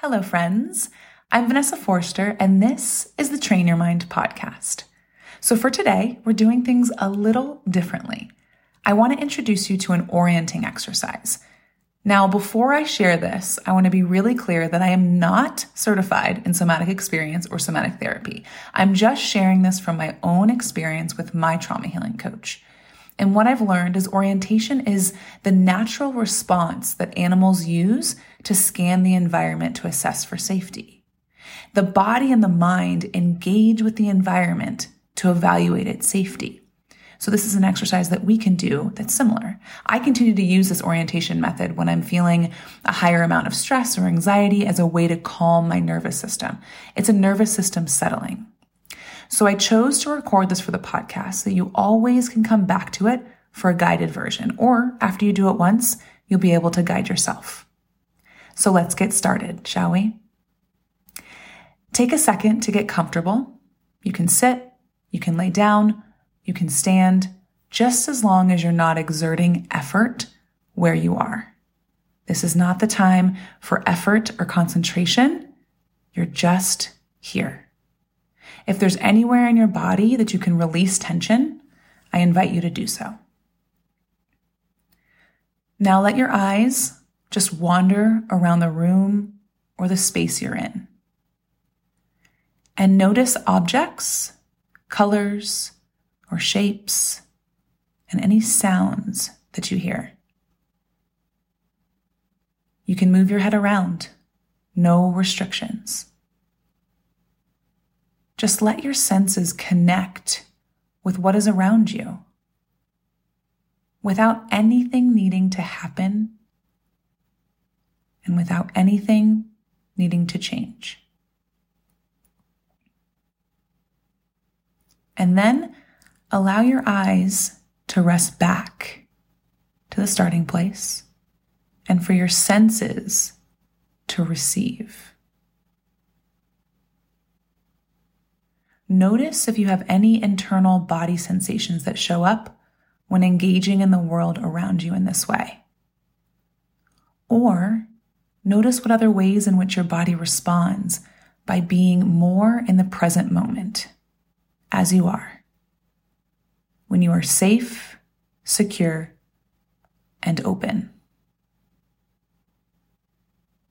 Hello, friends. I'm Vanessa Forster, and this is the Train Your Mind podcast. So, for today, we're doing things a little differently. I want to introduce you to an orienting exercise. Now, before I share this, I want to be really clear that I am not certified in somatic experience or somatic therapy. I'm just sharing this from my own experience with my trauma healing coach. And what I've learned is orientation is the natural response that animals use to scan the environment to assess for safety. The body and the mind engage with the environment to evaluate its safety. So this is an exercise that we can do that's similar. I continue to use this orientation method when I'm feeling a higher amount of stress or anxiety as a way to calm my nervous system. It's a nervous system settling. So I chose to record this for the podcast so you always can come back to it for a guided version, or after you do it once, you'll be able to guide yourself. So let's get started, shall we? Take a second to get comfortable. You can sit, you can lay down, you can stand, just as long as you're not exerting effort where you are. This is not the time for effort or concentration. You're just here. If there's anywhere in your body that you can release tension, I invite you to do so. Now let your eyes just wander around the room or the space you're in. And notice objects, colors, or shapes, and any sounds that you hear. You can move your head around, no restrictions. Just let your senses connect with what is around you without anything needing to happen and without anything needing to change. And then allow your eyes to rest back to the starting place and for your senses to receive. Notice if you have any internal body sensations that show up when engaging in the world around you in this way. Or notice what other ways in which your body responds by being more in the present moment as you are. When you are safe, secure, and open.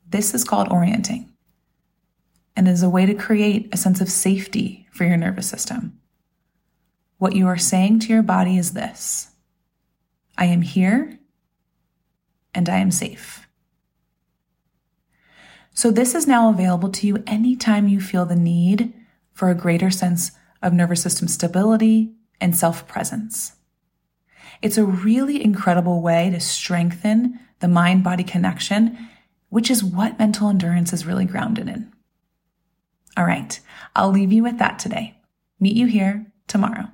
This is called orienting and is a way to create a sense of safety for your nervous system. What you are saying to your body is this I am here and I am safe. So, this is now available to you anytime you feel the need for a greater sense of nervous system stability and self presence. It's a really incredible way to strengthen the mind body connection, which is what mental endurance is really grounded in. All right, I'll leave you with that today. Meet you here tomorrow.